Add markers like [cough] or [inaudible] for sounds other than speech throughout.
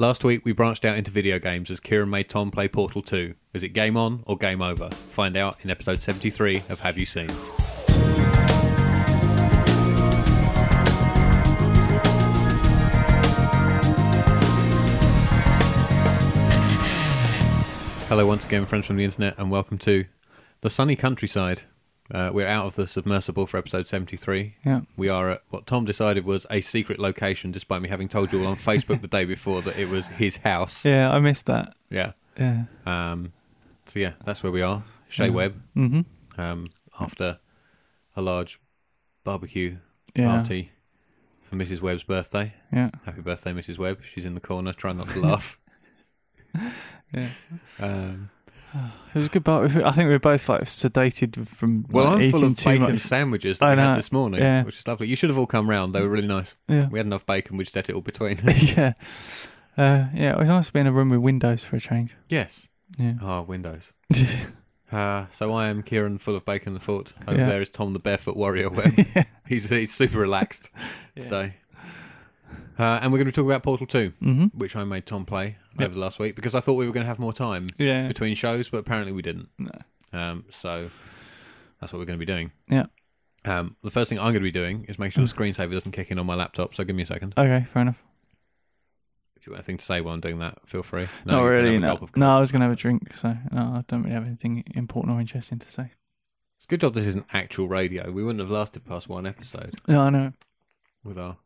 Last week we branched out into video games as Kieran made Tom play Portal 2. Is it game on or game over? Find out in episode 73 of Have You Seen? Hello once again, friends from the internet, and welcome to the sunny countryside. Uh, we're out of the submersible for episode 73. Yeah. We are at what Tom decided was a secret location, despite me having told you all on Facebook the day before that it was his house. Yeah, I missed that. Yeah. Yeah. Um, so, yeah, that's where we are. Chez Webb, Mm-hmm. um, after a large barbecue Yeah. party for Mrs. Webb's birthday. Yeah. Happy birthday, Mrs. Webb. She's in the corner trying not to laugh. [laughs] Yeah. Um, It was a good, but I think we were both like sedated from well, like, I'm eating full of bacon much. sandwiches that I we had this morning, yeah. which is lovely. You should have all come round. They were really nice. Yeah. We had enough bacon, we just ate it all between us. [laughs] [laughs] yeah. Uh, yeah, it was nice to be in a room with windows for a change. yes. Yeah. Ah, windows. [laughs] Uh, so I am Kieran, full of bacon the foot. Over Yeah. there is Tom, the barefoot warrior. Yeah. he's he's super relaxed today. Uh, and we're going to talk about Portal Two, Mm-hmm. which I made Tom play Yep. over the last week because I thought we were going to have more time Yeah. between shows, but apparently we didn't. No. Um, so that's what we're going to be doing. Yeah. Um, the first thing I'm going to be doing is make sure the screensaver doesn't kick in on my laptop. So give me a second. Okay, fair enough. If you have anything to say while I'm doing that, feel free. Not really. No. no, I was going to have a drink, so no, I don't really have anything important or interesting to say. It's a good job this isn't actual radio. We wouldn't have lasted past one episode No, I know. with our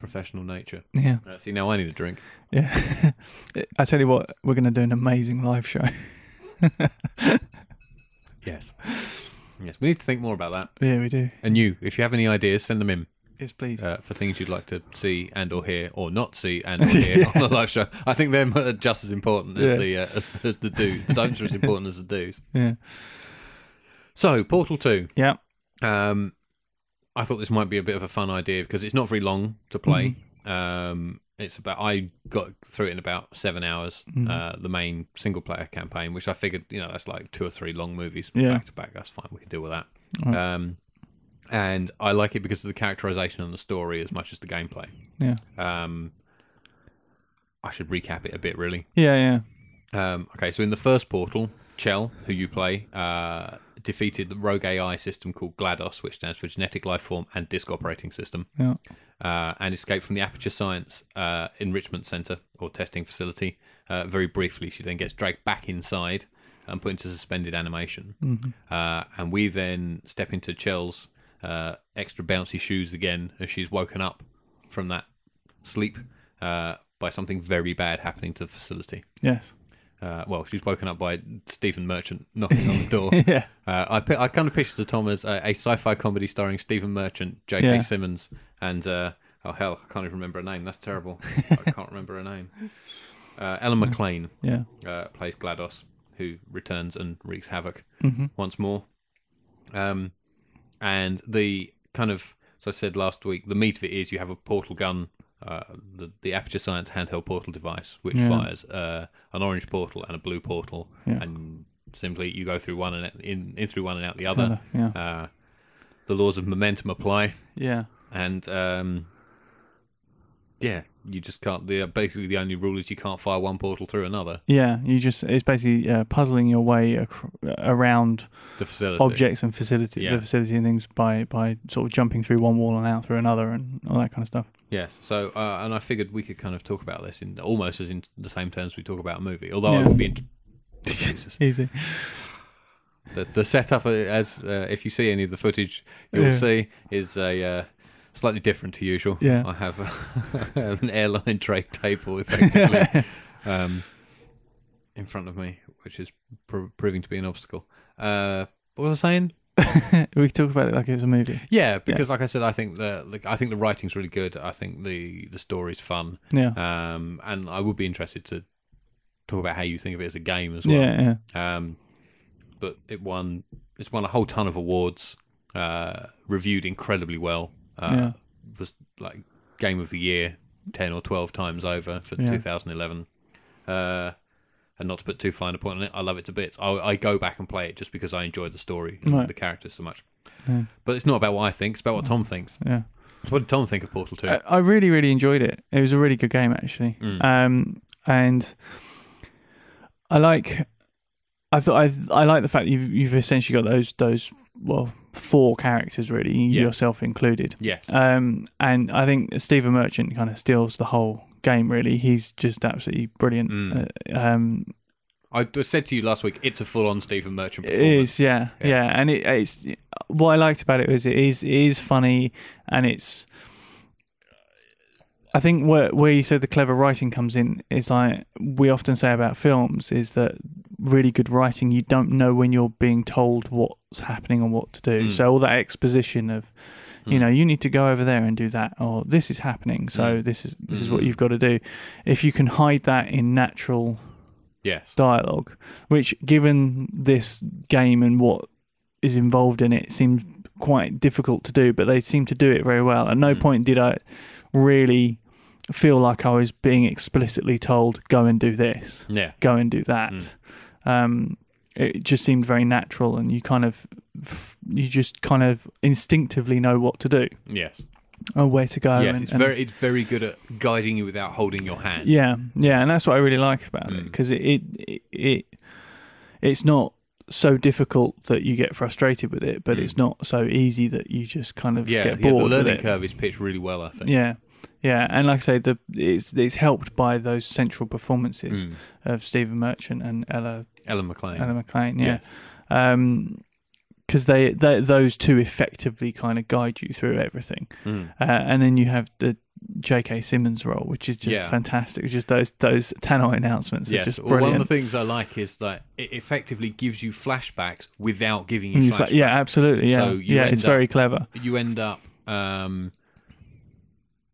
professional nature. Yeah. Uh, see, now I need a drink. Yeah. [laughs] I tell you what, we're going to do an amazing live show. [laughs] Yes. Yes, we need to think more about that. Yeah, we do. And you, if you have any ideas, send them in Yes, please. uh, for things you'd like to see and or hear, or not see and [laughs] or hear on the live show. I think they're just as important as Yeah. the uh, as, as the do. The don'ts are as important as the do's. yeah. So, Portal Two. Yeah. Um, I thought this might be a bit of a fun idea because it's not very long to play. Um, it's about I got through it in about seven hours. Uh, the main single player campaign, which I figured you know that's like two or three long movies Yeah. back to back. That's fine. We can deal with that. Um, and I like it because of the characterization and the story as much as the gameplay. Yeah. Um, I should recap it a bit, really. Yeah, yeah. Um, okay, so in the first portal, Chell, who you play, uh, defeated the rogue AI system called GLaDOS, which stands for Genetic Life Form and Disk Operating System, Yeah. uh, and escaped from the Aperture Science uh, Enrichment Center or testing facility. Uh, very briefly, she then gets dragged back inside and put into suspended animation. Uh, and we then step into Chell's uh, extra bouncy shoes again as she's woken up from that sleep uh, by something very bad happening to the facility. Yes. Uh, well, she's woken up by Stephen Merchant knocking on the door. [laughs] Yeah. Uh, I, I kind of pictured to Tom as a, a sci-fi comedy starring Stephen Merchant, J.K. Yeah. Simmons, and uh, oh hell, I can't even remember her name. That's terrible. I can't [laughs] remember her name. Uh, Ellen McLain Yeah. uh, plays GLaDOS, who returns and wreaks havoc Mm-hmm. once more. Um, and the kind of, as I said last week, the meat of it is you have a portal gun, uh, the the Aperture Science handheld portal device, which Yeah. fires uh, an orange portal and a blue portal, Yeah. and simply you go through one and in in through one and out the other. Yeah. Uh, the laws of momentum apply, Yeah. and um, yeah, you just can't. The basically the only rule is you can't fire one portal through another. Yeah. You just, it's basically uh, puzzling your way ac- around The facility objects and facility, Yeah. the facility and things by, by sort of jumping through one wall and out through another and all that kind of stuff. Yes. So, uh, and I figured we could kind of talk about this in almost as in the same terms we talk about a movie. Although I Yeah. would be in, Jesus. [laughs] Easy. the the setup, uh, as uh, if you see any of the footage, you'll Yeah. see is a uh, slightly different to usual. Yeah. I have [laughs] an airline tray table effectively [laughs] um, in front of me, which is pr- proving to be an obstacle. Uh, what was I saying? [laughs] we could talk about it like it's a movie. Yeah, because like I said, I think the like, I think the writing's really good. I think the the story's fun. Yeah. um, and I would be interested to talk about how you think of it as a game as well. Yeah. Yeah. Um, but it won it's won a whole ton of awards, uh, reviewed incredibly well. Uh, Yeah. Was like game of the year ten or twelve times over for Yeah. 2011. Uh, and not to put too fine a point on it, I love it to bits. I, I go back and play it just because I enjoy the story and Right. the characters so much. Yeah. But it's not about what I think; it's about what Tom thinks. Yeah. What did Tom think of Portal Two? I, I really, really enjoyed it. It was a really good game, actually. Mm. Um, and I like. I thought I I like the fact that you've you've essentially got those those well four characters really Yeah. yourself included. yes. Um, and I think Stephen Merchant kind of steals the whole game. Really, he's just absolutely brilliant. Mm. Uh, um, I said to you last week, it's a full-on Stephen Merchant It is, yeah, Yeah. yeah, and it, it's what I liked about it was it is it is funny and it's. I think where where you said the clever writing comes in is like we often say about films is that really good writing you don't know when you're being told what's happening and what to do. Mm. So all that exposition of you Mm. know you need to go over there and do that or this is happening so Mm. this is this is what Mhm. you've got to do. If you can hide that in natural Yes. dialogue, which, given this game and what is involved in it, seems quite difficult to do. But they seem to do it very well. At no Mm. point did I really feel like I was being explicitly told, "Go and do this, Yeah. go and do that." Mm. Um, it just seemed very natural, and you kind of, you just kind of instinctively know what to do Yes. or where to go. yes. and- It's and- very it's very good at guiding you without holding your hand. Yeah, yeah, and that's what I really like about it Mm. because it, it it it it's not so difficult that you get frustrated with it, but Mm. it's not so easy that you just kind of Yeah. get yeah, bored the with learning it. curve is pitched really well. I think. Yeah, yeah, and like I say, the it's it's helped by those central performances Mm. of Stephen Merchant and Ella Ellen McLain. Ella McLain. Yeah, Yes. um, because they, they those two effectively kind of guide you through everything. Mm. Uh, and then you have the J.K. Simmons role, which is just Yeah. fantastic. Just those those Tannoy announcements are Yes. just Well, one of the things I like is that it effectively gives you flashbacks without giving you flashbacks. yeah, absolutely. Yeah, So yeah, it's up- very clever. you end up um,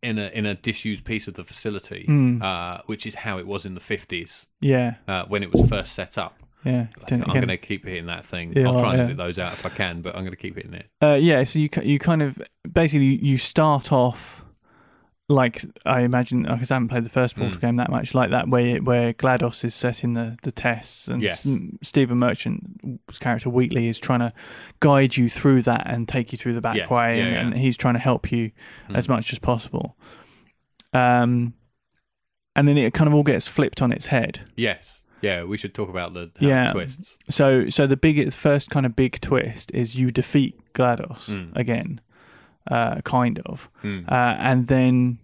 in a in a disused piece of the facility, Mm. uh, which is how it was in the fifties Yeah, uh, when it was first set up. yeah. Like, I'm going to keep hitting that thing. Yeah, I'll try and yeah. edit those out if I can, but I'm going to keep hitting it. Uh, yeah, so you you kind of basically you start off like I imagine because I haven't played the first Portal Mm. game that much like that where where GLaDOS is setting the, the tests and Yes. Stephen Merchant's character Wheatley is trying to guide you through that and take you through the back Yes, way yeah, and, yeah. and he's trying to help you Mm. as much as possible. Um, and then it kind of all gets flipped on its head. Yes. Yeah, we should talk about the Yeah. twists. So, so the big, first kind of big twist is you defeat GLaDOS Mm. again, uh, kind of, Mm. uh, and then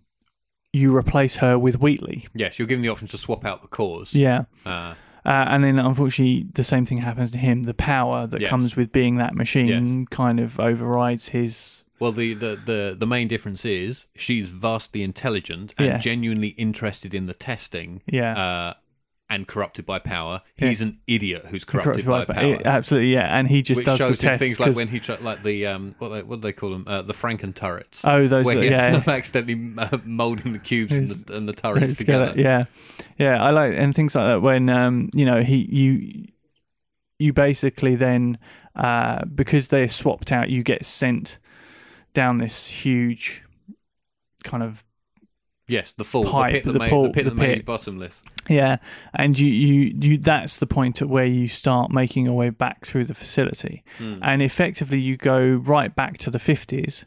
you replace her with Wheatley. yes, you're given the option to swap out the cores. Yeah, Uh, uh, and then unfortunately the same thing happens to him. The power that Yes. comes with being that machine Yes. kind of overrides his. well, the, the, the, the main difference is she's vastly intelligent and Yeah. genuinely interested in the testing Yeah, uh, and corrupted by power. Yeah. He's an idiot who's corrupted, by, by- power. Absolutely, yeah, and he just which does shows the things like when he tried, like the um, what they, what do they call them, uh, the Franken turrets, oh those where he yeah. [laughs] accidentally uh, molding the cubes and the, and the turrets Those together. Yeah, yeah. I like and things like that when um you know he you you basically then uh because they're swapped out, you get sent down this huge kind of Yes, the fall, Pipe, the pit that the made the pit the that pit. bottomless. yeah, and you you you that's the point at where you start making your way back through the facility, Mm. and effectively you go right back to the fifties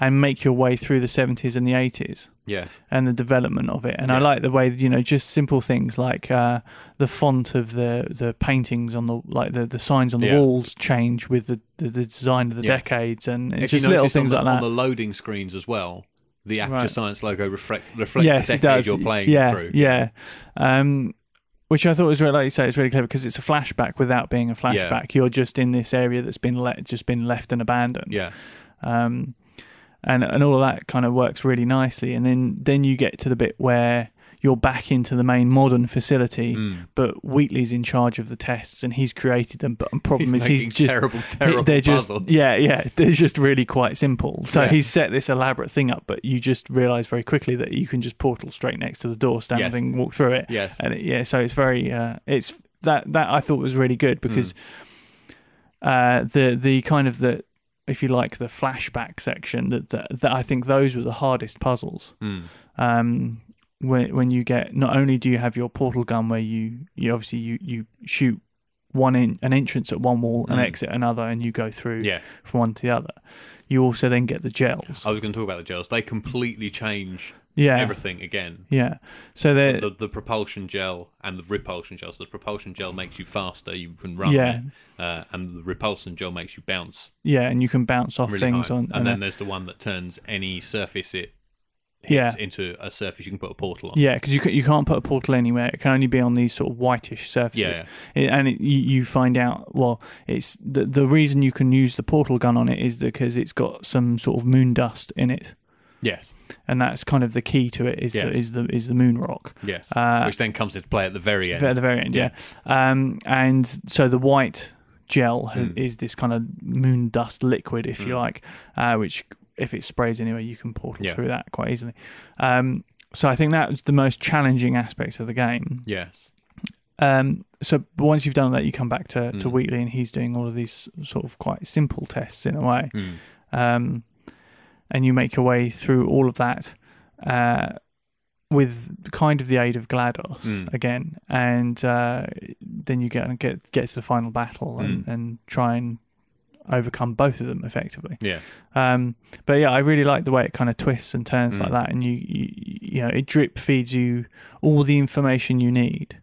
and make your way through the seventies and the eighties. Yes, and the development of it. And I like the way you know just simple things like uh, the font of the the paintings on the like the, the signs on the Yeah. walls change with the, the, the design of the Yes. decades, and it's if just little things the, like on the loading screens as well, the Aperture Right. Science logo reflect, reflects yes, the decade you're playing yeah, through. yeah. Um, which I thought was really, like you say, it's really clever because it's a flashback without being a flashback. You're just in this area that's been let, just been left and abandoned. yeah, um, and and all of that kind of works really nicely. And then then you get to the bit where you're back into the main modern facility, Mm. but Wheatley's in charge of the tests and he's created them. But the problem He's is he's just terrible, terrible they're just puzzles. yeah yeah they're just really quite simple. So Yeah. he's set this elaborate thing up, but you just realise very quickly that you can just portal straight next to the door, stand Yes. and walk through it. Yes, And it, yeah, so it's very uh, it's that that I thought was really good because Hmm. uh, the the kind of the if you like the flashback section that that, that I think those were the hardest puzzles. Mm. Um, when when you get not only do you have your portal gun where you you obviously you you shoot one in an entrance at one wall, an Mm. exit another, and you go through Yes. from one to the other. You also then get the gels. I was going to talk about the gels. They completely change yeah, everything again. yeah. So they're The, the propulsion gel and the repulsion gel. So the propulsion gel makes you faster, you can run. Yeah. Uh, and the repulsion gel makes you bounce yeah, and you can bounce off really things high. on. and and then uh, there's the one that turns any surface it Yeah. into a surface you can put a portal on. Yeah, because you, ca- you can't put a portal anywhere. It can only be on these sort of whitish surfaces. Yeah. It- and it, you, you find out, well, it's the, the reason you can use the portal gun on it is because it's got some sort of moon dust in it. Yes. And that's kind of the key to it is, Yes. the, is, the, is the moon rock. Yes. Uh, Which then comes into play at the very end. At the very end, yeah. Um, and so the white gel has, Hmm. is this kind of moon dust liquid, if you Mm. like, uh, which if it sprays anywhere, you can portal Yeah. through that quite easily. Um, so I think that was the most challenging aspect of the game. Yes. Um, so once you've done that, you come back to, to Mm. Wheatley, and he's doing all of these sort of quite simple tests in a way. Mm. Um, and you make your way through all of that uh, with kind of the aid of GLaDOS Mm. again, and uh, then you get get get to the final battle and, Mm. and try and overcome both of them effectively. Yeah. Um, but yeah, I really like the way it kind of twists and turns Mm. like that, and you, you you know it drip feeds you all the information you need.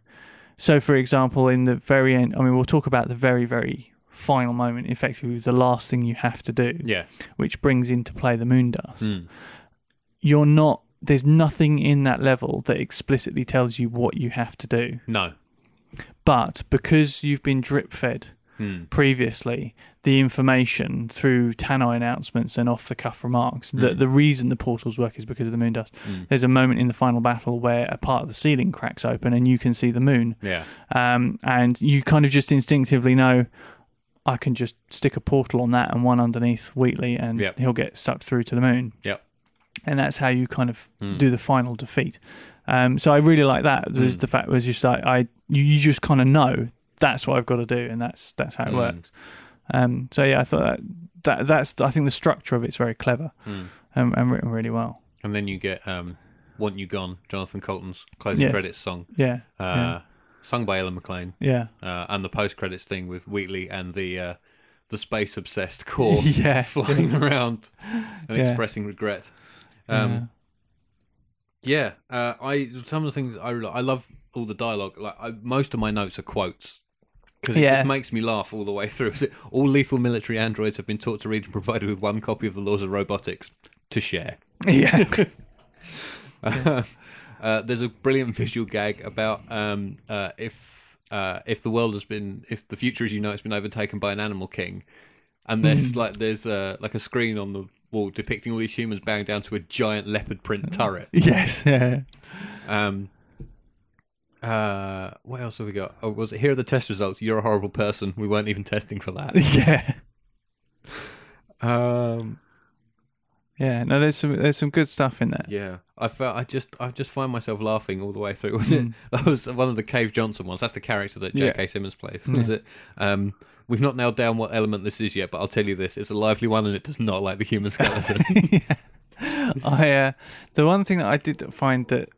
So, for example, in the very end, I mean, we'll talk about the very very final moment. Effectively, the last thing you have to do, Yes. which brings into play the moon dust. Mm. You're not. There's nothing in that level that explicitly tells you what you have to do. No. But because you've been drip fed Mm. previously the information through Tannoy announcements and off the cuff remarks that Mm. the reason the portals work is because of the moon dust. Mm. There's a moment in the final battle where a part of the ceiling cracks open and you can see the moon, Yeah. um, and you kind of just instinctively know. I can just stick a portal on that and one underneath Wheatley, and Yep. he'll get sucked through to the moon. Yep. And that's how you kind of do the final defeat. Um, so I really like that. Mm. The fact was just like I, you, you just kind of know that's what I've got to do, and that's that's how it Mm. works. Um, so yeah, I thought that, that that's I think the structure of it's very clever Mm. and, and written really well. And then you get um, "Want You Gone," Jonathan Coulton's closing Yes. credits song, Yeah, uh, sung by Ellen McLain, yeah, uh, and the post credits thing with Wheatley and the uh, the space obsessed core [laughs] yeah, [laughs] flying around and Yeah. expressing regret. Um, yeah, uh, I some of the things I I love all the dialogue. Like I, most of my notes are quotes because it Yeah. just makes me laugh all the way through. All lethal military androids have been taught to read and provided with one copy of the laws of robotics to share. yeah, [laughs] uh, there's a brilliant visual gag about um, uh, if uh, if the world has been if the future as you know it's been overtaken by an animal king, and there's Hmm. like there's uh, like a screen on the wall depicting all these humans bowing down to a giant leopard print turret. [laughs] yes, yeah, [laughs] Um, uh, what else have we got? Oh, was it here are the test results? You're a horrible person. We weren't even testing for that. [laughs] yeah, um, yeah. No, there's some there's some good stuff in there. yeah, I felt I just I just find myself laughing all the way through. [laughs] Was it Mm. [laughs] that was one of the Cave Johnson ones? That's the character that Yeah. J.K. Simmons plays. Was it? Um, we've not nailed down what element this is yet, but I'll tell you this: it's a lively one, and it does not like the human skeleton. yeah. I uh, the one thing that I did find that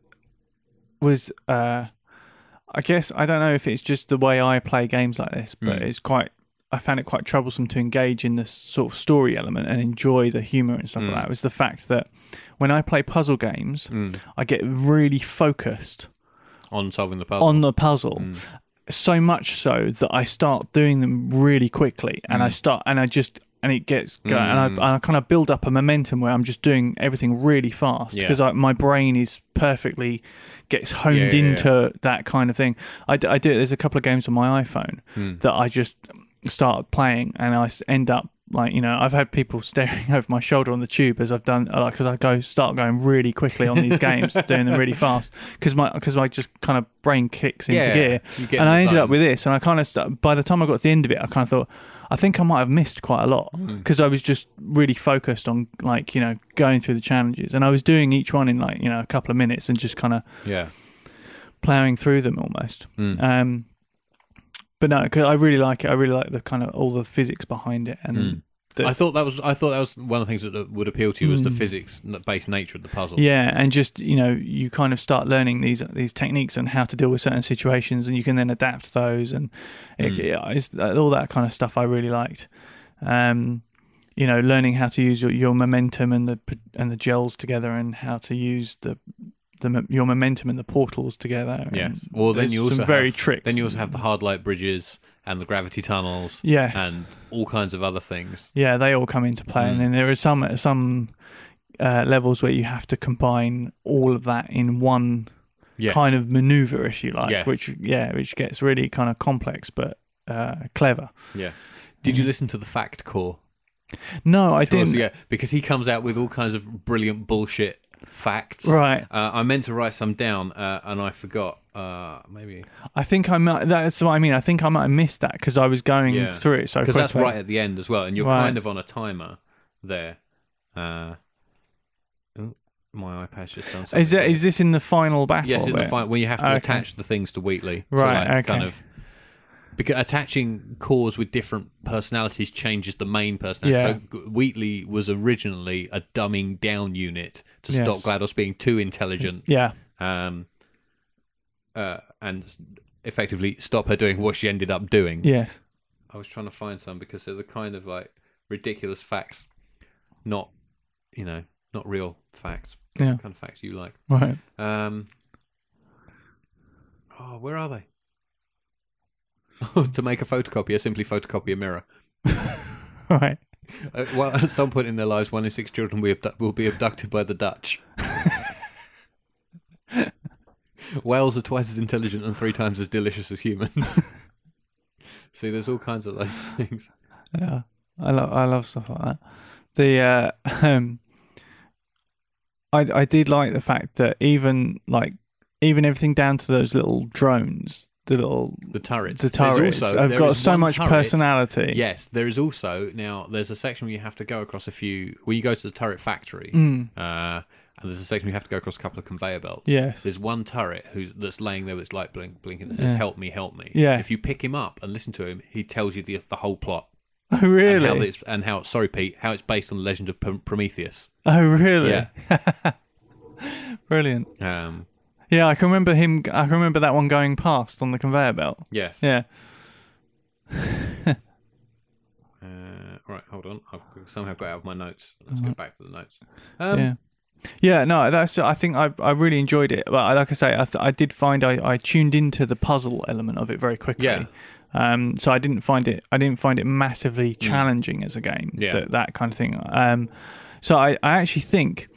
was uh, I guess I don't know if it's just the way I play games like this, but Mm. it's quite I found it quite troublesome to engage in this sort of story element and enjoy the humor and stuff Mm. like that. Was the fact that when I play puzzle games, Mm. I get really focused On solving the puzzle. on the puzzle. Mm. So much so that I start doing them really quickly, and I Mm. start and I just and it gets going, and, I, Mm. and I kind of build up a momentum where I'm just doing everything really fast Yeah. because my brain is perfectly gets honed Yeah, yeah, yeah. into that kind of thing. I, d- I do. There's a couple of games on my iPhone Mm. that I just start playing, and I end up like you know I've had people [laughs] staring over my shoulder on the tube as I've done like because I go start going really quickly on these games, [laughs] doing them really fast because my because my just kind of brain kicks into Yeah, gear, and I ended up with this, and I kind of by the time I got to the end of it, I kind of thought. I think I might have missed quite a lot Mm. because I was just really focused on like you know going through the challenges, and I was doing each one in like you know a couple of minutes and just kind of Yeah. plowing through them almost. Mm. Um, but no, 'cause I really like it. I really like the kind of all the physics behind it, and Mm. I thought that was I thought that was one of the things that would appeal to you was the physics based nature of the puzzle. Hmm. yeah, and just you know, you kind of start learning these these techniques and how to deal with certain situations, and you can then adapt those, and it, Hmm. it's, all that kind of stuff I really liked. Um, you know, learning how to use your, your momentum and the and the gels together, and how to use the the your momentum and the portals together. Yes. Well, then you also some very tricks. Then you also have the hard light bridges and the gravity tunnels yes, and all kinds of other things. Yeah, they all come into play, Mm. and then there are some some uh, levels where you have to combine all of that in one Yes. kind of maneuver, if you like. Yes. Which yeah, which gets really kind of complex but uh, clever. Yes. Did you listen to the fact core? No, I didn't. Yeah, because he comes out with all kinds of brilliant bullshit facts. Right, Uh, I meant to write some down uh, and I forgot. Uh, maybe I think I might. That's what I mean. I think I might have missed that because I was going Yeah. through it so because quickly. that's right at the end as well, and you're Right. kind of on a timer there. Uh, oh, my iPad's just done something. Is that is this in the final battle? Yes, in the bit? final when you have to Okay. attach the things to Wheatley. So, Right, like, Kind okay. of because attaching cores with different personalities changes the main personality. Yeah. So Wheatley was originally a dumbing down unit to Yes. stop GLaDOS being too intelligent, Yeah, um, uh, and effectively stop her doing what she ended up doing. yes, I was trying to find some because they're the kind of like ridiculous facts, not you know, not real facts. Yeah. The kind of facts you like. right. Um, oh, where are they? [laughs] To make a photocopy, photocopier, simply photocopy a mirror. [laughs] Right. Uh, well, at some point in their lives, one in six children will be, abdu- will be abducted by the Dutch. [laughs] Whales are twice as intelligent and three times as delicious as humans. See, there's all kinds of those things. Yeah, I love I love stuff like that. The uh, um, I I did like the fact that even like even everything down to those little drones, the little The turrets. the turrets also- have got so much turret- personality. Yes, there is also now. There's a section where you have to go across a few. When you go to the turret factory, Mm, uh, and there's a section where you have to go across a couple of conveyor belts. yes. There's one turret who's that's laying there with its light blink, blinking that says Yeah. "Help me, help me." Yeah. If you pick him up and listen to him, he tells you the the whole plot. [laughs] Oh And how, really? it's, and how sorry, Pete, how it's based on the legend of Prometheus. Oh really? Yeah. [laughs] Brilliant. Um, Yeah, I can remember him. I can remember that one going past on the conveyor belt. yes. Yeah. [laughs] Uh, right, hold on. I've somehow got out of my notes. Let's go back to the notes. Um, yeah. Yeah, no, that's. I think I I really enjoyed it, but like I say, I th- I did find I, I tuned into the puzzle element of it very quickly. Yeah. Um, so I didn't find it. I didn't find it massively challenging as a game. Mm. Yeah. That that kind of thing. Um, so I I actually think,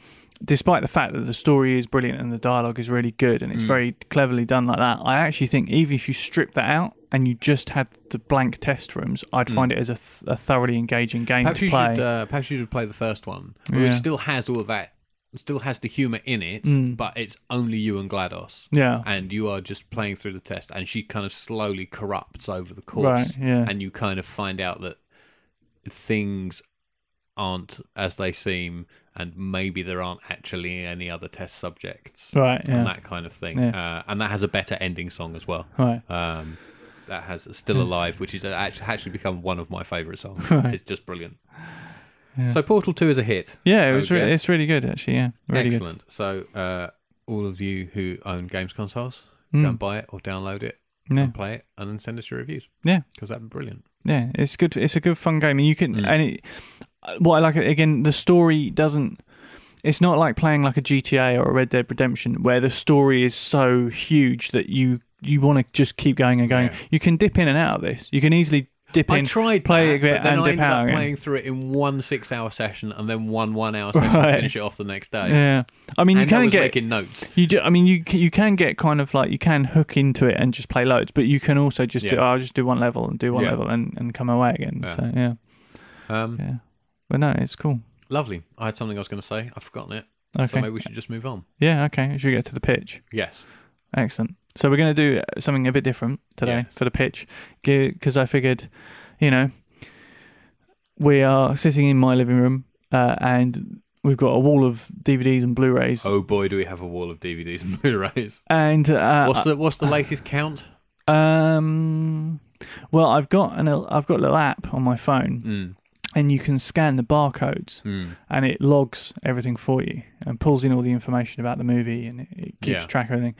despite the fact that the story is brilliant and the dialogue is really good and it's Mm. very cleverly done like that, I actually think even if you strip that out and you just had the blank test rooms, I'd find it as a, th- a thoroughly engaging game Mm. Perhaps to you play. should. Uh, perhaps you should play the first one, Yeah. which still has all of that. Still has the humor in it, Mm. but it's only you and GLaDOS. yeah. and you are just playing through the test and she kind of slowly corrupts over the course Right. Yeah. and you kind of find out that things aren't as they seem and maybe there aren't actually any other test subjects right. and that kind of thing Yeah. uh, and that has a better ending song as well Right. um, that has still alive which is actually actually become one of my favorite songs [laughs] Right. it's just brilliant Yeah. so portal 2 is a hit Yeah, it was. Re- it's really good, actually. Yeah, really excellent so uh, all of you who own games consoles good. go Mm. and buy it or download it Yeah, and play it and then send us your reviews. Yeah. Because that'd be brilliant. yeah, it's good. It's a good fun game, and you can. Mm. And it, what I like again, the story doesn't. It's not like playing like a GTA or a Red Dead Redemption, where the story is so huge that you you want to just keep going and going. Yeah. You can dip in and out of this. You can easily dip I in. tried play that, a bit but then and I dip ended out up again. playing through it in one six-hour session and then one one-hour session Right. to finish it off the next day. Yeah, I mean, you and I can get making notes. You do. I mean, you you can get kind of like you can hook into it and just play loads, but you can also just do. Oh, I'll just do one level and do one Yeah. level and, and come away again. Yeah. So yeah, Um, yeah. But no, it's cool. Lovely. I had something I was going to say. I've forgotten it. Okay. So maybe we should just move on. Yeah. Okay. Should we get to the pitch? Yes. Excellent. So we're going to do uh, something a bit different today Yes. for the pitch, because I figured, you know, we are sitting in my living room uh, and we've got a wall of DVDs and Blu-rays, Oh boy, do we have a wall of DVDs and [laughs] Blu-rays. and uh, What's the What's the latest count? um, well, I've got an I've got a little app on my phone. Mm. And you can scan the barcodes, Hmm. and it logs everything for you and pulls in all the information about the movie, and it, keeps Yeah. track of everything.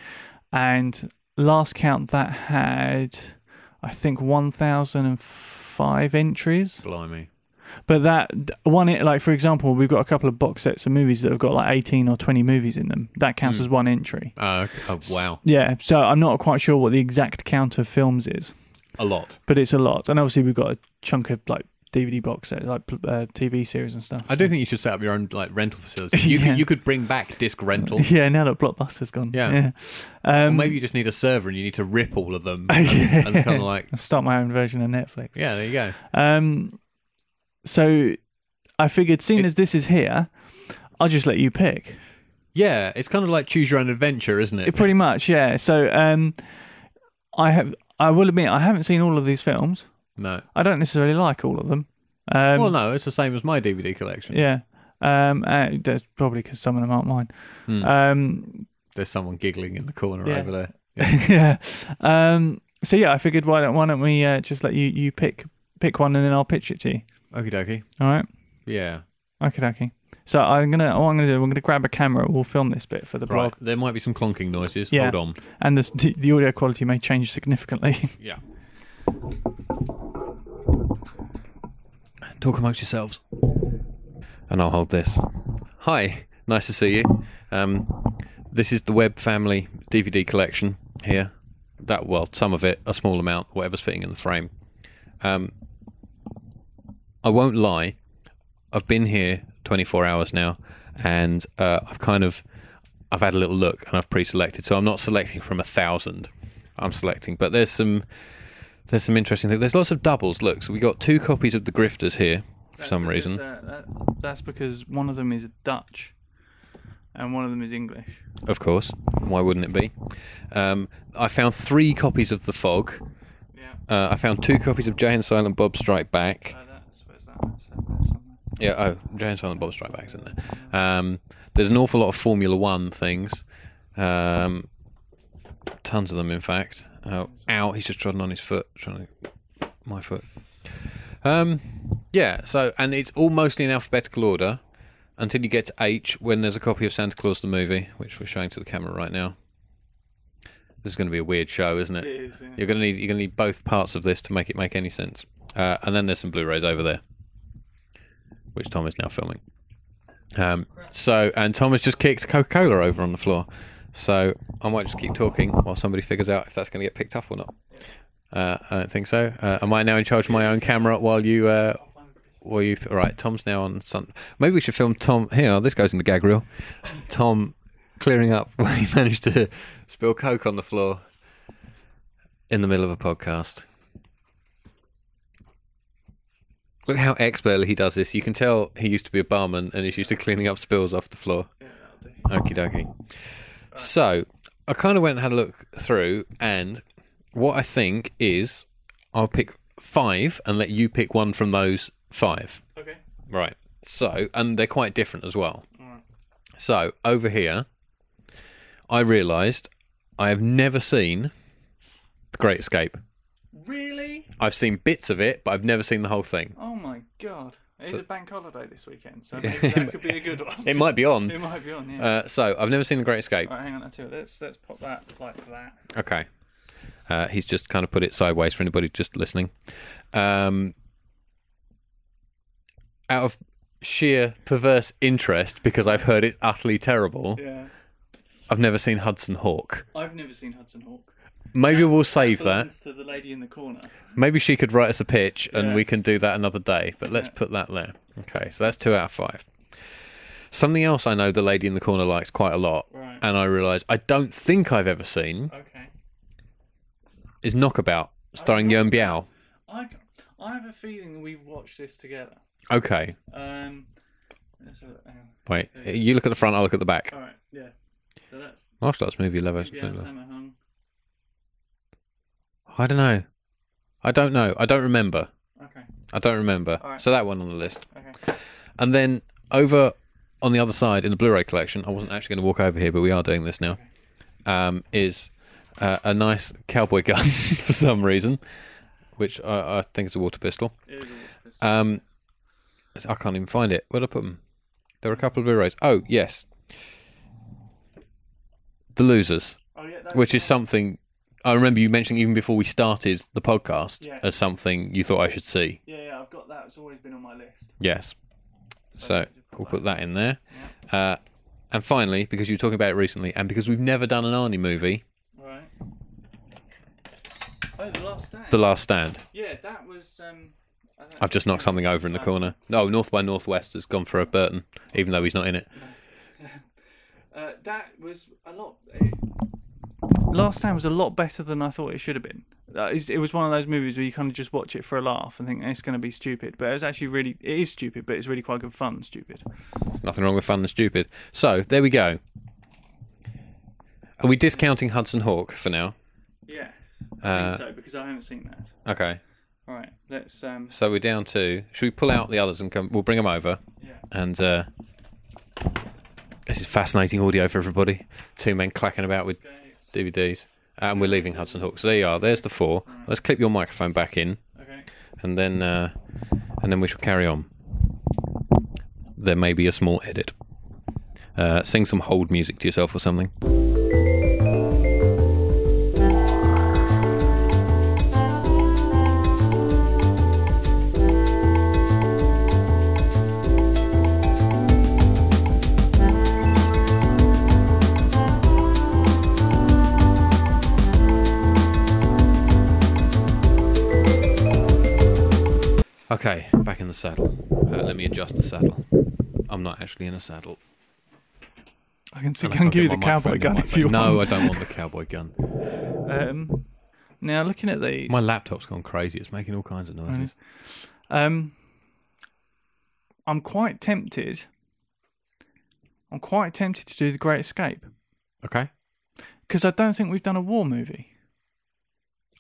And last count, that had, I think, one thousand and five entries. Blimey. But that one, like for example, we've got a couple of box sets of movies that have got like eighteen or twenty movies in them. That counts Hmm. as one entry. Oh, okay. oh, wow. Yeah, so I'm not quite sure what the exact count of films is, A lot. but it's a lot. And obviously, we've got a chunk of like DVD box sets, like uh, TV series and stuff. I do think you should set up your own like rental facility. You [laughs] Yeah. could you could bring back disc rental. [laughs] Yeah, now that Blockbuster's gone. Yeah. Um, or maybe you just need a server and you need to rip all of them [laughs] and, Yeah. and kind of like start my own version of Netflix. yeah, there you go. Um, so I figured, seeing It- as this is here, I'll just let you pick. Yeah, it's kind of like choose your own adventure, isn't it? It pretty much, yeah. So um, I have, I will admit, I haven't seen all of these films. No. I don't necessarily like all of them. Um, well, no, it's the same as my DVD collection. Yeah. Um, uh, that's probably because some of them aren't mine. Hmm. Um, There's someone giggling in the corner Yeah. over there. [laughs] yeah. Um, so yeah, I figured why don't why don't we uh, just let you you pick pick one and then I'll pitch it to you. Okie dokie. All right. Yeah. Okay, okay. So I'm gonna what I'm gonna do. I'm gonna grab a camera. We'll film this bit for the Right. blog, There might be some clonking noises. Yeah. Hold on. and this, the the audio quality may change significantly. [laughs] Yeah. Talk amongst yourselves. And I'll hold this. Hi, nice to see you. Um, this is the Webb Family DVD collection here. That well, some of it, a small amount, whatever's fitting in the frame. Um, I won't lie. I've been here 24 hours now, and uh, I've kind of I've had a little look and I've pre-selected. So I'm not selecting from a thousand. I'm selecting, but there's some there's some interesting things. There's lots of doubles. Look, so we got two copies of the Grifters here for some reason. that's because one of them is Dutch, and one of them is English. Of course, why wouldn't it be? Um, I found three copies of The Fog. Yeah. Uh, I found two copies of Jay and Silent Bob Strike Back. Uh, that's, where's that? That's there somewhere. Yeah, oh, Jay and Silent Bob Strike Back's in there. Um, there's an awful lot of Formula One things. Um, tons of them, in fact. Oh, ow, he's just trodden on his foot. Trying to, my foot. Um, yeah, so, and it's all mostly in alphabetical order until you get to H when there's a copy of Santa Claus the movie, which we're showing to the camera right now. This is going to be a weird show, isn't it? is. Yeah. You're going to need you're going to need both parts of this to make it make any sense. Uh, and then there's some Blu-rays over there, which Tom is now filming. Um, so and Tom has just kicked Coca-Cola over on the floor. So I might just keep talking while somebody figures out if that's going to get picked up or not. Uh, I don't think so. Uh, am I now in charge of my own camera while you? Uh, while you? All right. Tom's now on. Sun. Maybe we should film Tom here. This goes in the gag reel. Tom clearing up [laughs] when he managed to spill coke on the floor in the middle of a podcast. Look how expertly he does this. You can tell he used to be a barman and he's used to cleaning up spills off the floor. Okie dokie. So, I kind of went and had a look through, and what I think is I'll pick five and let you pick one from those five. Okay. Right. So, and they're quite different as well. So, over here, I realised I have never seen The Great Escape. Really? I've seen bits of it, but I've never seen the whole thing. Oh my god! It's So- a bank holiday this weekend, so [laughs] maybe that could be a good one. It might be on. It might be on. Yeah. Uh, so, I've never seen The Great Escape. right, hang on. Tell let's let's pop that like that. Okay. Uh, he's just kind of put it sideways for anybody just listening. Um, out of sheer perverse interest, because I've heard it's utterly terrible, Yeah. I've never seen Hudson Hawk. I've never seen Hudson Hawk. Maybe we'll save that. To the lady in the corner. Maybe she could write us a pitch and Yeah. we can do that another day. But let's Yeah. put that there. Okay, so that's two out of five. Something else I know the lady in the corner likes quite a lot, Right. and I realise I don't think I've ever seen Okay. is Knockabout, starring Yuen Biao. I I have a feeling we've watched this together. Okay, Um. let's have a- hang on. wait. You look at the front, I'll look at the back. All right. Yeah. So that's Martial arts movie level. yeah, Sammo Hung. I don't know. I don't know. I don't remember. Okay. I don't remember. Alright. So that one on the list. Okay. And then over on the other side in the Blu-ray collection, I wasn't actually going to walk over here, but we are doing this now. Um, is uh, a nice cowboy [laughs] gun for some reason, which I, I think is a water pistol. It is a water pistol. Um, I can't even find it. Where'd I put them? There were a couple of Blu-rays. Oh yes, The Losers, Oh yeah, which is something I remember you mentioning even before we started the podcast Yeah. as something you thought I should see. yeah, yeah. I've got that. It's always been on my list. Yes. So just put we'll put that in there. Uh, and finally, because you were talking about it recently, and because we've never done an Arnie movie, Right. Oh, the last stand. The Last Stand. yeah, that was. Um, I've just knocked something over in the corner. No, North by Northwest has gone for a Burton, even though he's not in it. Uh, that was a lot. Last time was a lot better than I thought it should have been. Uh, it was one of those movies where you kind of just watch it for a laugh and think it's going to be stupid, but it was actually really. It is stupid, but it's really quite good fun. Stupid. There's nothing wrong with fun and stupid. So there we go. Are we discounting Hudson Hawk for now? Yes, I Uh, think so because I haven't seen that. Okay. All right, let's. Um, So we're down to. Should we pull out the others and come? We'll bring them over. yeah. And uh, this is fascinating audio for everybody. Two men clacking about with DVDs. Uh, and we're leaving Hudson Hawk. So there you are. There's the four. Let's clip your microphone back in, Okay. and then uh, and then we shall carry on. There may be a small edit. Uh, sing some hold music to yourself or something. Okay, back in the saddle. Uh, let me adjust the saddle. I'm not actually in a saddle. I can see. Can give you the cowboy gun if you want. No. I don't want the cowboy gun. Um, now looking at these, My laptop's gone crazy. It's making all kinds of noises. um, I'm quite tempted. I'm quite tempted to do the Great Escape Okay. because I don't think we've done a war movie,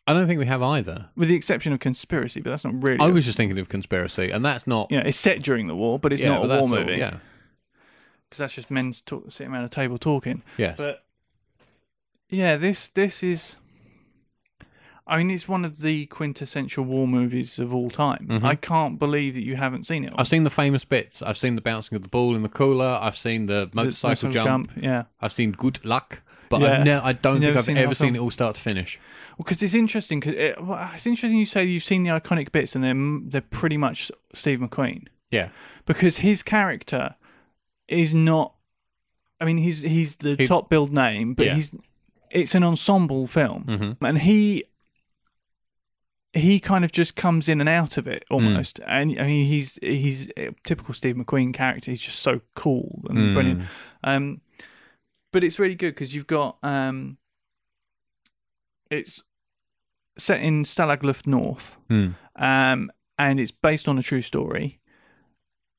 I don't think we have either. with the exception of Conspiracy. But that's not really. I was just thinking of conspiracy, and that's not. you know, it's set during the war, but it's yeah, not but a war all- movie. yeah. because that's just men talk, sitting around a table talking. Yes. But yeah, this this is. I mean, it's one of the quintessential war movies of all time. Mhm. I can't believe that you haven't seen it. I've seen the famous bits. I've seen the bouncing of the ball in the cooler. I've seen the The motorcycle motorcycle jump. Yeah, I've seen Good Luck, but Yeah. Ne- I don't You've think I've seen ever seen it all start to finish. well, because it's interesting. Cause it, well, it's interesting you say you've seen the iconic bits, and they're they're pretty much Steve McQueen Yeah. because his character is not. I mean, he's he's the He- top billed name, but Yeah. he's it's an ensemble film, hmm and he he kind of just comes in and out of it almost. And I mean, he's he's a typical Steve McQueen character. He's just so cool and Mm. brilliant. Um, but it's really good because you've got um, it's set in Stalag Luft North, Mm. um, and it's based on a true story.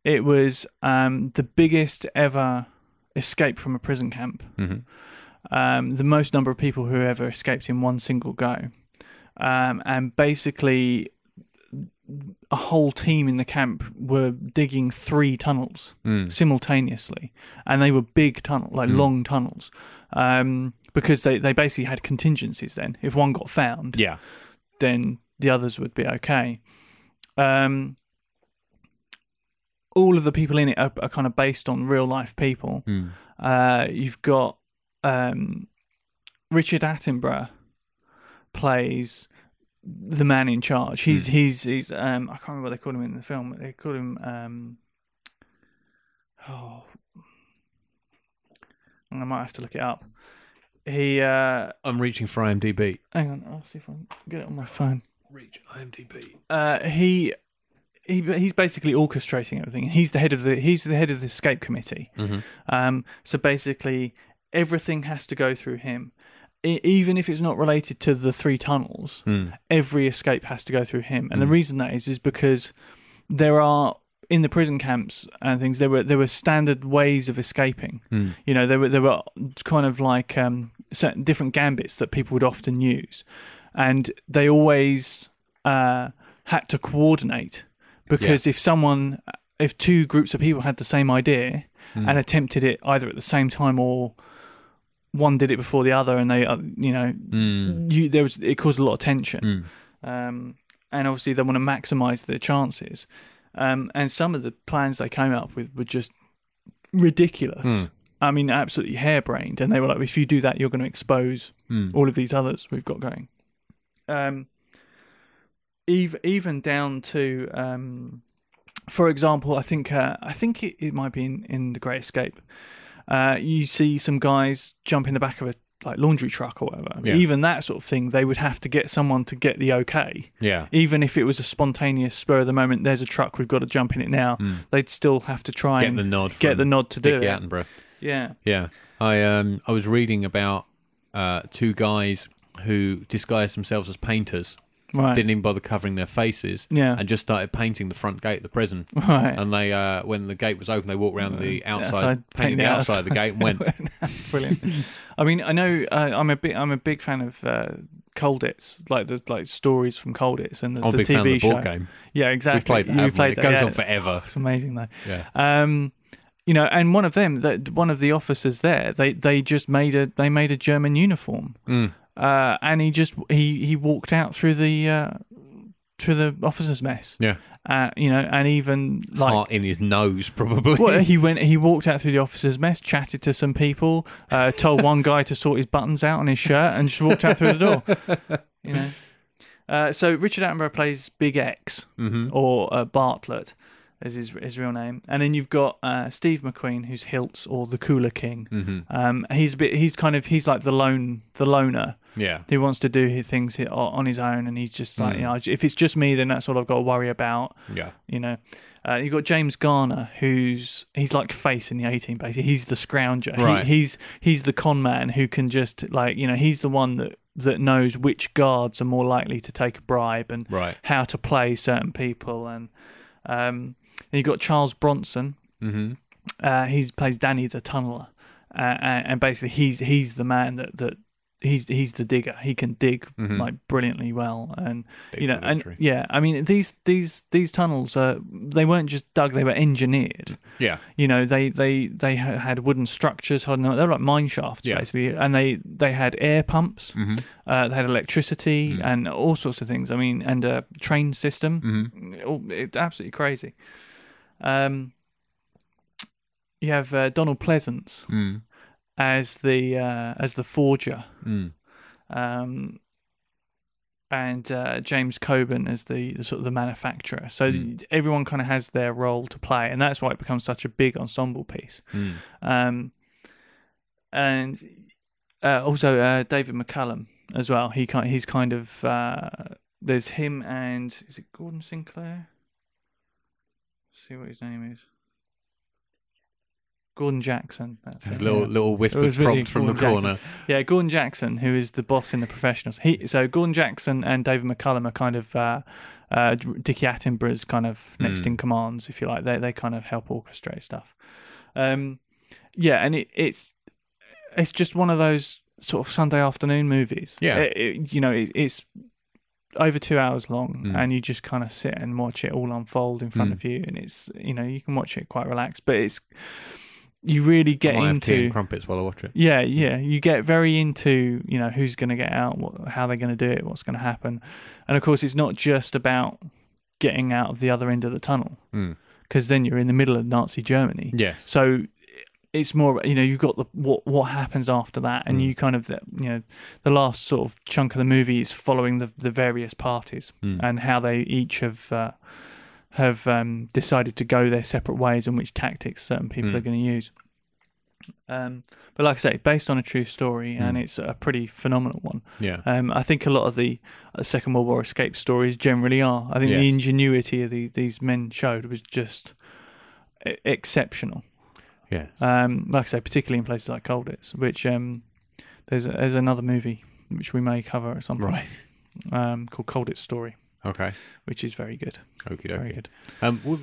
It was um, the biggest ever escape from a prison camp hmm um, the most number of people who ever escaped in one single go. Um, and basically, a whole team in the camp were digging three tunnels Mm. simultaneously, and they were big tunnel, like Mm. long tunnels, um, because they, they basically had contingencies. Then, if one got found, Yeah. then the others would be okay. Um, all of the people in it are, are kind of based on real life people. Mm. Uh, you've got um, Richard Attenborough plays the man in charge. He's he's he's um, I can't remember what they called him in the film. They called him um, oh, I might have to look it up. He uh, I'm reaching for IMDb. hang on, I'll see if I can get it on my phone. Reach IMDb. Uh, he. He, he's basically orchestrating everything. He's the head of the he's the head of the escape committee. hmm Um, so basically, everything has to go through him. Even if it's not related to the three tunnels, Mm. every escape has to go through him. And the Mm. reason that is is because there are in the prison camps and things there were there were standard ways of escaping. Mm. You know, there were there were kind of like um, certain different gambits that people would often use, and they always uh, had to coordinate because if someone if two groups of people had the same idea Mm. and attempted it either at the same time or one did it before the other and they uh, you know Mm. you there was it caused a lot of tension Mm. um, and obviously they want to maximize their chances Um, and some of the plans they came up with were just ridiculous. Hmm. I mean, absolutely harebrained. And they were like, if you do that, you're going to expose Hmm. all of these others we've got going. Um, even even down to, um, for example, I think uh, I think it, it might be in, in the Great Escape. Uh, you see some guys jump in the back of a like laundry truck or whatever. Yeah. Even that sort of thing, they would have to get someone to get the okay. Yeah. Even if it was a spontaneous spur of the moment, there's a truck, we've got to jump in it now. They'd still have to try Get and the nod. get the nod to do Dickie it. Attenborough. Yeah, Yeah, I um I was reading about uh two guys who disguised themselves as painters, right. didn't even bother covering their faces, Yeah. and just started painting the front gate of the prison. right. And they uh when the gate was open, they walked around the outside, outside, painted painting the outside of the gate, and went. [laughs] [laughs] Brilliant. I mean, I know uh, I'm a big I'm a big fan of uh, Colditz, like there's like stories from Colditz and the, I'm the TV fan of the show. board game. Yeah, exactly. We've played that. You haven't we? played It goes yeah. on forever. It's amazing though. Yeah. Um, you know, and one of them, that one of the officers there, they they just made a they made a German uniform, Mm. Uh, and he just he he walked out through the uh, through the officers' mess. Yeah. Uh, you know, and even like Heart in his nose, probably. well, he [laughs] went. He walked out through the officers' mess, chatted to some people, uh, told one guy to sort his buttons out on his shirt, and just walked out through the door. You know. Uh, so Richard Attenborough plays Big X hmm or uh, Bartlett, as his his real name, and then you've got uh, Steve McQueen, who's Hilts or the Cooler King. hmm Um, he's a bit. He's kind of. He's like the lone. The loner Yeah. who wants to do his things on his own, and he's just like, Mm. you know, if it's just me, then that's all I've got to worry about Yeah. you know. Uh, you've got James Garner, who's he's like face in the A-Team basically. He's the scrounger. Right. He, he's he's the con man who can just like you know he's the one that that knows which guards are more likely to take a bribe and Right. how to play certain people. And um, and you've got Charles Bronson. hmm Uh, he plays Danny the tunneler, uh, and, and basically he's he's the man that that. He's he's the digger. He can dig Mhm. like brilliantly well, and Dig you know, and yeah, I mean these these these tunnels, uh, they weren't just dug; they were engineered. Yeah. You know, they they they had wooden structures. I don't they were like mine shafts Yeah. basically, and they they had air pumps, hmm uh, they had electricity, Mhm. and all sorts of things. I mean, and a train system. hmm Oh, It's absolutely crazy. Um, you have uh, Donald Pleasence Mm. as the uh, as the forger Mm. um, and uh, James Coburn as the, the sort of the manufacturer. So Mm. everyone kind of has their role to play, and that's why it becomes such a big ensemble piece. Mm. Um, and uh, also uh, David McCallum as well. He kind he's kind of uh, there's him and is it Gordon Sinclair? See what his name is. Gordon Jackson. That's His it, little yeah. little It whispered was really prompt from the corner. Yeah, Gordon Jackson, who is the boss in the professionals. He so Gordon Jackson and David McCallum are kind of uh, uh, Dickie Attenborough's kind of next Mm. in commands, if you like. They they kind of help orchestrate stuff. Um, yeah, and it, it's it's just one of those sort of Sunday afternoon movies. Yeah. It- you know, it, it's over two hours long, Mm. and you just kind of sit and watch it all unfold in front Mm. of you, and it's you know you can watch it quite relaxed, but it's you really get I might have tea into crumpets while I watch it. yeah, yeah. You get very into, you know, who's going to get out, what, how they're going to do it, what's going to happen. And of course, it's not just about getting out of the other end of the tunnel, Mm. because then you're in the middle of Nazi Germany. Yeah. So it's more, you know, you've got the what what happens after that, and Mm. you kind of, you know, the last sort of chunk of the movie is following the the various parties Mm. and how they each have. Uh, have um, decided to go their separate ways and which tactics certain people Mm. are going to use. Um, but like I say, based on a true story, and Mm. it's a pretty phenomenal one. Yeah. Um, I think a lot of the uh, Second World War escape stories generally are. I think the ingenuity of the, these men showed was just exceptional. Yes. Um, like I say, particularly in places like Colditz, which um, there's there's another movie which we may cover at some point Right. um, called Colditz Story, Okay. which is very good, Okie very good. Um, well,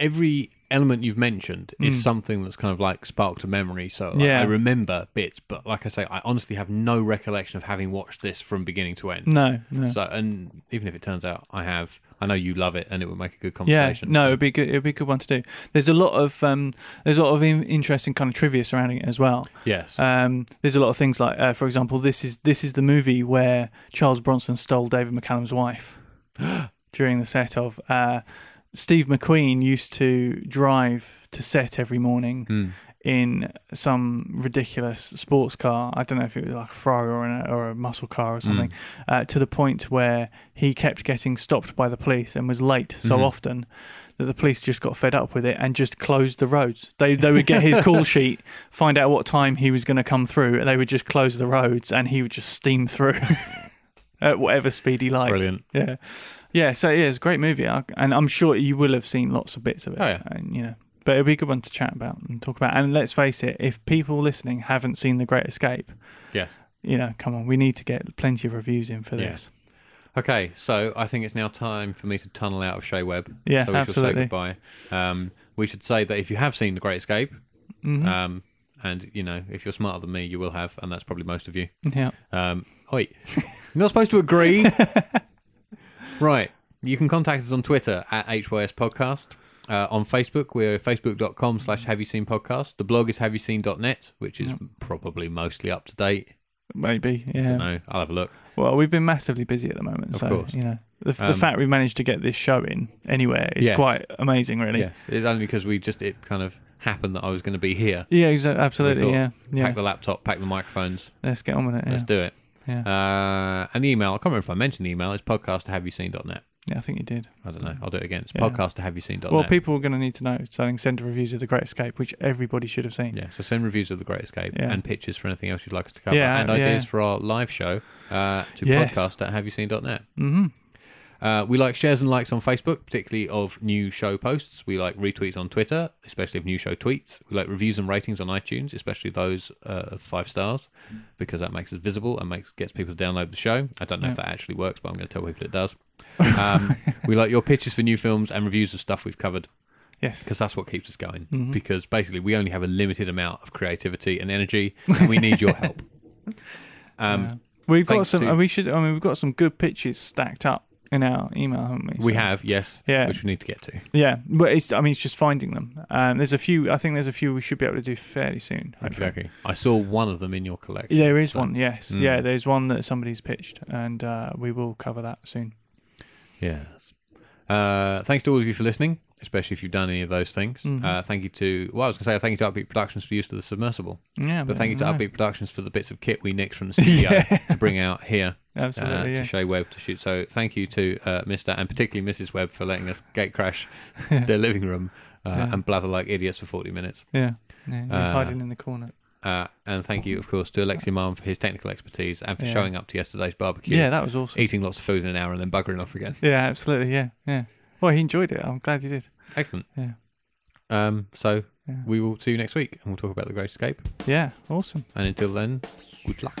every element you've mentioned is Mm. something that's kind of like sparked a memory. So like, Yeah. I remember bits, but like I say, I honestly have no recollection of having watched this from beginning to end. No, no. So, and even if it turns out I have, I know you love it, and it would make a good conversation. Yeah, no, it'd be good. It'd be a good one to do. There's a lot of um, there's a lot of in- interesting kind of trivia surrounding it as well. Yes. Um, there's a lot of things like, uh, for example, this is this is the movie where Charles Bronson stole David McCallum's wife [gasps] during the set of uh, Steve McQueen used to drive to set every morning Hmm. in some ridiculous sports car. I don't know if it was like a Ferrari or, an, or a muscle car or something. Uh, to the point where he kept getting stopped by the police and was late so Mhm. often that the police just got fed up with it and just closed the roads. They they would get his [laughs] call sheet, find out what time he was going to come through, and they would just close the roads, and he would just steam through [laughs] at whatever speed he liked. Brilliant. Yeah, yeah. So yeah, it's a great movie, I- and I'm sure you will have seen lots of bits of it. Oh, yeah. and you know. But it'll be a good one to chat about and talk about. And let's face it, if people listening haven't seen The Great Escape, Yes. you know, come on, we need to get plenty of reviews in for Yeah. this. Okay, so I think it's now time for me to tunnel out of Chez Webb. Yeah, so we absolutely. shall say goodbye. Um, we should say that if you have seen The Great Escape, Mhm. um, and you know if you're smarter than me, you will have, and that's probably most of you. yeah. Um, oi, [laughs] you're not supposed to agree. [laughs] right, you can contact us on Twitter at HYS Podcast. Uh, on Facebook, we're facebook.com slash have you seen podcast. The blog is have you seen.net, which is probably mostly up to date. Maybe, yeah. No, I'll have a look. Well, we've been massively busy at the moment, Of so course. you know the, the Um, fact we managed to get this show in anywhere is Yes. quite amazing, really. Yes, it's only because we just it kind of happened that I was going to be here. Yeah, exa- absolutely. thought, Yeah, yeah. Pack the laptop, pack the microphones. Let's get on with it. Yeah, Let's do it. Yeah. Uh, and the email, I can't remember if I mentioned the email, it's podcast to have you seen.net. yeah. I think you did. I don't know. I'll do it again. It's Yeah. podcast to have you seen.net. Well, people are going to need to know. So, send reviews of the Great Escape, which everybody should have seen. Yeah, so send reviews of The Great Escape Yeah. and pictures for anything else you'd like us to cover Yeah, and ideas for our live show uh, to Yes. podcast at haveyouseen.net. Mm-hmm. Uh, we like shares and likes on Facebook, particularly of new show posts. We like retweets on Twitter, especially of new show tweets. We like reviews and ratings on iTunes, especially those uh, of five stars, because that makes us visible and makes gets people to download the show. I don't know if that actually works, but I'm going to tell people it does. Um, [laughs] we like your pitches for new films and reviews of stuff we've covered Yes. because that's what keeps us going. Mhm. Because basically, we only have a limited amount of creativity and energy, and we need your [laughs] help. Um, Yeah. We've got some. to- we should. I mean, we've got some good pitches stacked up in our email, haven't we? We have, yes, Yeah. which we need to get to. Yeah, but it's. I mean, it's just finding them. Um, there's a few. I think there's a few we should be able to do fairly soon. hopefully. Exactly. I saw one of them in your collection. There is so- one. Yes. Mm. Yeah. There's one that somebody's pitched, and uh, we will cover that soon. Yes. Uh, thanks to all of you for listening, especially if you've done any of those things. Mhm. Uh, thank you to, well, I was going to say thank you to Upbeat Productions for use of the submersible, Yeah. but thank you to no, Upbeat Productions for the bits of kit we nicked from the studio [laughs] Yeah. to bring out here uh, Absolutely. to yeah. Chez Webb to shoot. So thank you to uh, Mr. and particularly Mrs. Webb for letting us gate crash [laughs] their living room uh, Yeah. and blather like idiots for 40 minutes. Yeah. Yeah. Uh, hiding in the corner. Uh, and thank you, of course, to Alexi Marm for his technical expertise and for showing up to yesterday's barbecue, Yeah, that was awesome. eating lots of food in an hour and then buggering off again. Yeah, absolutely. Yeah. Yeah. Well, he enjoyed it. I'm glad he did. Excellent. Yeah. Um, so we will see you next week and we'll talk about the Great Escape. Yeah. Awesome. And until then, good luck.